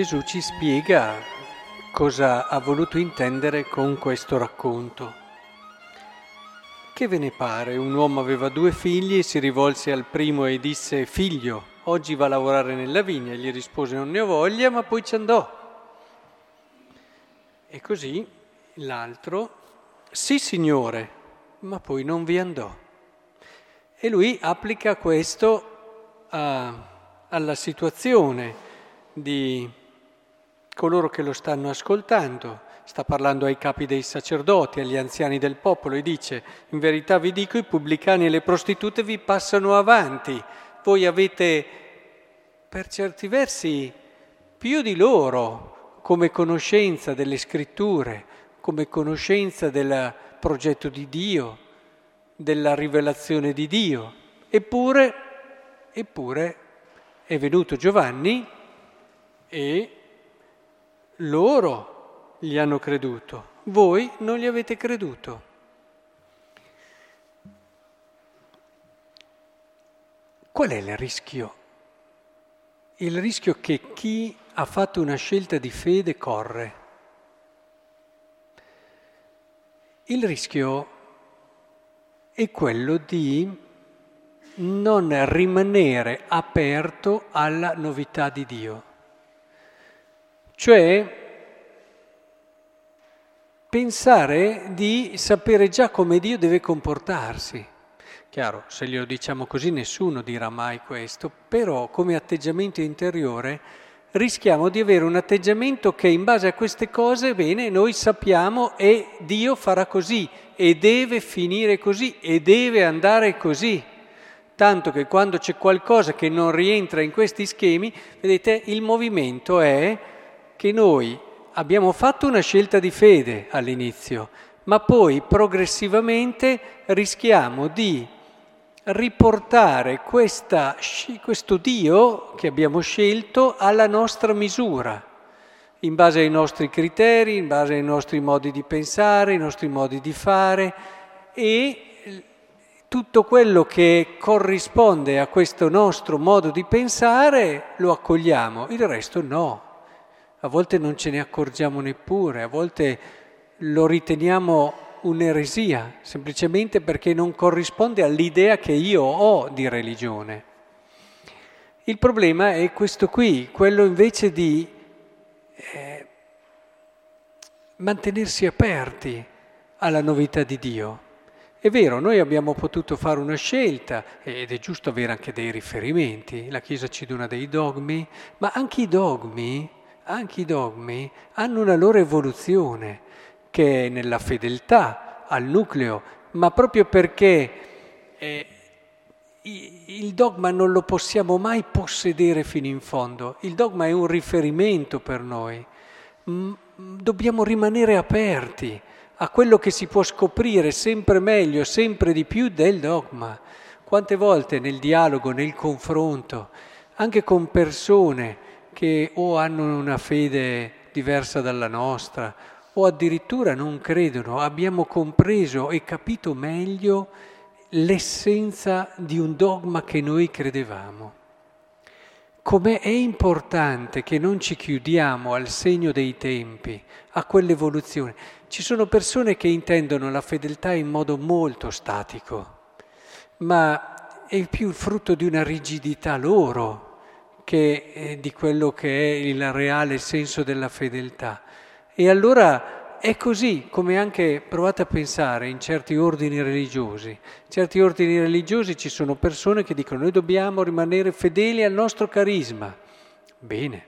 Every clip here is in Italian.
Gesù ci spiega cosa ha voluto intendere con questo racconto. Che ve ne pare? Un uomo aveva due figli e si rivolse al primo e disse, figlio, oggi va a lavorare nella vigna. Gli rispose, non ne ho voglia, ma poi ci andò. E così l'altro, sì signore, ma poi non vi andò. E lui applica questo a, alla situazione di coloro che lo stanno ascoltando. Sta parlando ai capi dei sacerdoti, agli anziani del popolo e dice, in verità vi dico, i pubblicani e le prostitute vi passano avanti. Voi avete, per certi versi, più di loro come conoscenza delle scritture, come conoscenza del progetto di Dio, della rivelazione di Dio. Eppure, eppure è venuto Giovanni e loro gli hanno creduto, voi non gli avete creduto. Qual è il rischio? Il rischio che chi ha fatto una scelta di fede corre. Il rischio è quello di non rimanere aperto alla novità di Dio. Cioè pensare di sapere già come Dio deve comportarsi. Chiaro, se glielo diciamo così nessuno dirà mai questo, però come atteggiamento interiore rischiamo di avere un atteggiamento che in base a queste cose, bene, noi sappiamo e Dio farà così e deve finire così e deve andare così. Tanto che quando c'è qualcosa che non rientra in questi schemi, vedete, il movimento è che noi abbiamo fatto una scelta di fede all'inizio, ma poi progressivamente rischiamo di riportare questa, questo Dio che abbiamo scelto alla nostra misura, in base ai nostri criteri, in base ai nostri modi di pensare, ai nostri modi di fare e tutto quello che corrisponde a questo nostro modo di pensare lo accogliamo, il resto no a volte non ce ne accorgiamo neppure, a volte lo riteniamo un'eresia, semplicemente perché non corrisponde all'idea che io ho di religione. Il problema è questo qui, quello invece di eh, mantenersi aperti alla novità di Dio. È vero, noi abbiamo potuto fare una scelta ed è giusto avere anche dei riferimenti, la Chiesa ci dona dei dogmi, ma anche i dogmi anche i dogmi hanno una loro evoluzione che è nella fedeltà al nucleo, ma proprio perché eh, il dogma non lo possiamo mai possedere fino in fondo, il dogma è un riferimento per noi, dobbiamo rimanere aperti a quello che si può scoprire sempre meglio, sempre di più del dogma. Quante volte nel dialogo, nel confronto, anche con persone, che o hanno una fede diversa dalla nostra o addirittura non credono, abbiamo compreso e capito meglio l'essenza di un dogma che noi credevamo. Com'è importante che non ci chiudiamo al segno dei tempi, a quell'evoluzione. Ci sono persone che intendono la fedeltà in modo molto statico, ma è più frutto di una rigidità loro, che, eh, di quello che è il reale senso della fedeltà. E allora è così, come anche provate a pensare in certi ordini religiosi. In certi ordini religiosi ci sono persone che dicono noi dobbiamo rimanere fedeli al nostro carisma. Bene.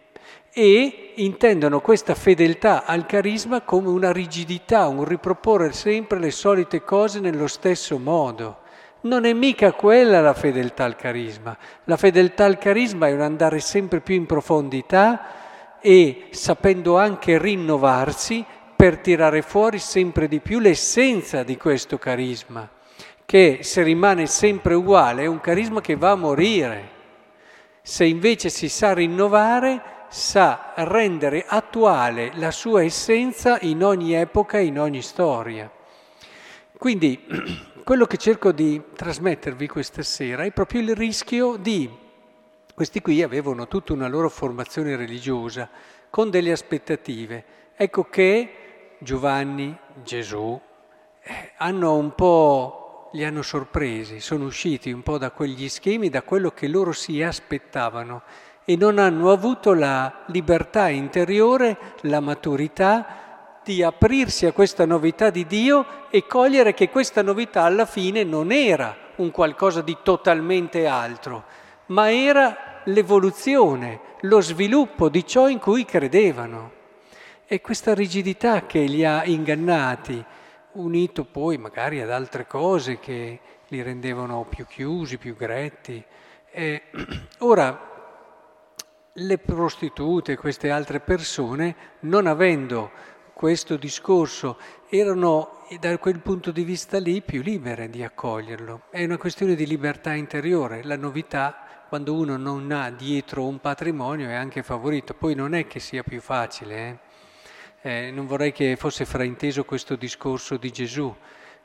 E intendono questa fedeltà al carisma come una rigidità, un riproporre sempre le solite cose nello stesso modo. Non è mica quella la fedeltà al carisma. La fedeltà al carisma è un andare sempre più in profondità e sapendo anche rinnovarsi per tirare fuori sempre di più l'essenza di questo carisma, che se rimane sempre uguale è un carisma che va a morire. Se invece si sa rinnovare, sa rendere attuale la sua essenza in ogni epoca, in ogni storia. Quindi quello che cerco di trasmettervi questa sera è proprio il rischio di... Questi qui avevano tutta una loro formazione religiosa, con delle aspettative. Ecco che Giovanni, Gesù, eh, hanno un po', li hanno sorpresi, sono usciti un po' da quegli schemi, da quello che loro si aspettavano e non hanno avuto la libertà interiore, la maturità di aprirsi a questa novità di Dio e cogliere che questa novità alla fine non era un qualcosa di totalmente altro, ma era l'evoluzione, lo sviluppo di ciò in cui credevano. E questa rigidità che li ha ingannati, unito poi magari ad altre cose che li rendevano più chiusi, più gretti. E ora, le prostitute, queste altre persone, non avendo questo discorso, erano da quel punto di vista lì più libere di accoglierlo. È una questione di libertà interiore, la novità quando uno non ha dietro un patrimonio è anche favorito. Poi non è che sia più facile, eh? Eh, non vorrei che fosse frainteso questo discorso di Gesù.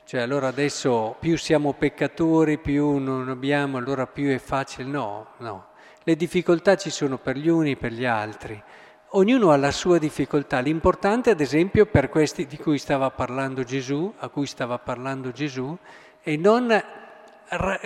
Cioè allora adesso più siamo peccatori, più non abbiamo, allora più è facile. No, no. Le difficoltà ci sono per gli uni e per gli altri. Ognuno ha la sua difficoltà. L'importante, ad esempio, per questi di cui stava parlando Gesù, a cui stava parlando Gesù, è non,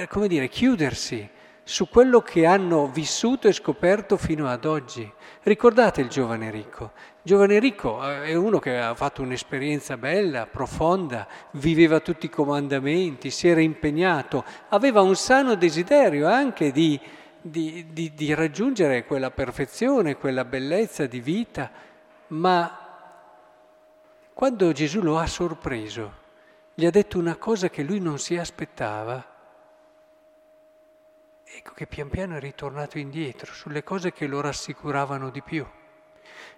come dire, chiudersi su quello che hanno vissuto e scoperto fino ad oggi. Ricordate il giovane ricco. Il giovane ricco eh, è uno che ha fatto un'esperienza bella, profonda, viveva tutti i comandamenti, si era impegnato, aveva un sano desiderio anche di, di, di, di raggiungere quella perfezione, quella bellezza di vita, ma quando Gesù lo ha sorpreso, gli ha detto una cosa che lui non si aspettava, ecco che pian piano è ritornato indietro sulle cose che lo rassicuravano di più.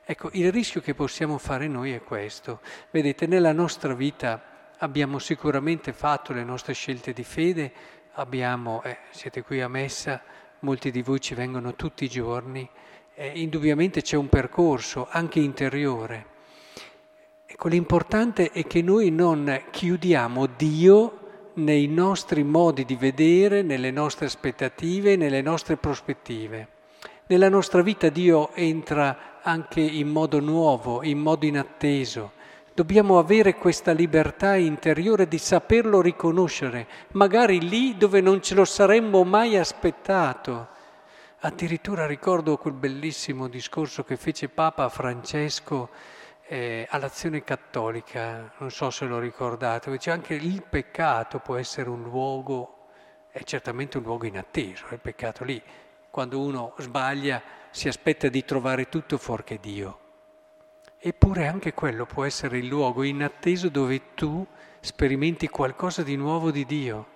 Ecco, il rischio che possiamo fare noi è questo. Vedete, nella nostra vita abbiamo sicuramente fatto le nostre scelte di fede, abbiamo, eh, siete qui a messa, molti di voi ci vengono tutti i giorni, eh, indubbiamente c'è un percorso anche interiore. Ecco, l'importante è che noi non chiudiamo Dio nei nostri modi di vedere, nelle nostre aspettative, nelle nostre prospettive. Nella nostra vita Dio entra anche in modo nuovo, in modo inatteso. Dobbiamo avere questa libertà interiore di saperlo riconoscere, magari lì dove non ce lo saremmo mai aspettato. Addirittura ricordo quel bellissimo discorso che fece Papa Francesco eh, all'azione cattolica, non so se lo ricordate, dice anche il peccato può essere un luogo, è certamente un luogo inatteso, il peccato lì, quando uno sbaglia si aspetta di trovare tutto fuorché Dio. Eppure anche quello può essere il luogo inatteso dove tu sperimenti qualcosa di nuovo di Dio.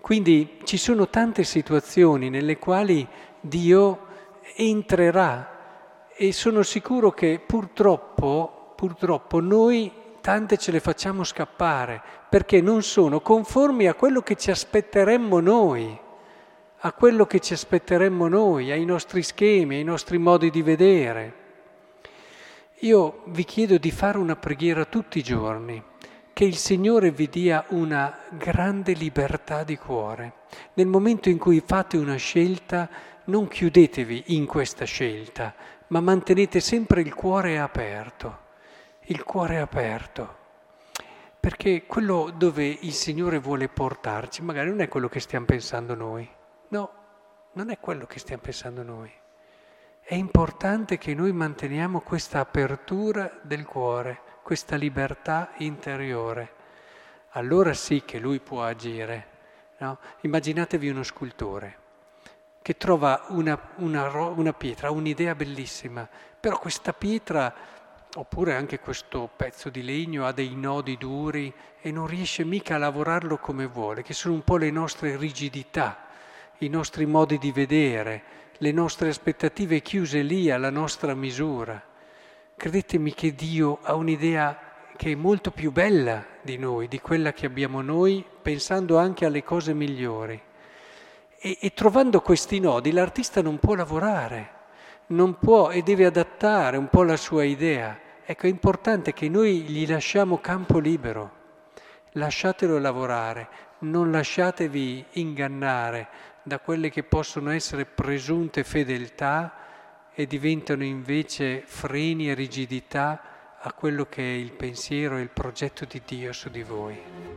Quindi ci sono tante situazioni nelle quali Dio entrerà e sono sicuro che purtroppo, purtroppo noi tante ce le facciamo scappare perché non sono conformi a quello che ci aspetteremmo noi, a quello che ci aspetteremmo noi, ai nostri schemi, ai nostri modi di vedere. Io vi chiedo di fare una preghiera tutti i giorni, che il Signore vi dia una grande libertà di cuore. Nel momento in cui fate una scelta, non chiudetevi in questa scelta, ma mantenete sempre il cuore aperto, il cuore aperto, perché quello dove il Signore vuole portarci magari non è quello che stiamo pensando noi, no, non è quello che stiamo pensando noi. È importante che noi manteniamo questa apertura del cuore, questa libertà interiore. Allora sì che lui può agire. No? Immaginatevi uno scultore che trova una, una, una pietra, un'idea bellissima, però questa pietra, oppure anche questo pezzo di legno, ha dei nodi duri e non riesce mica a lavorarlo come vuole, che sono un po' le nostre rigidità, i nostri modi di vedere, le nostre aspettative chiuse lì alla nostra misura. Credetemi che Dio ha un'idea che è molto più bella di noi, di quella che abbiamo noi, pensando anche alle cose migliori. E, e trovando questi nodi l'artista non può lavorare, non può e deve adattare un po' la sua idea. Ecco, è importante che noi gli lasciamo campo libero, lasciatelo lavorare, non lasciatevi ingannare da quelle che possono essere presunte fedeltà e diventano invece freni e rigidità a quello che è il pensiero e il progetto di Dio su di voi.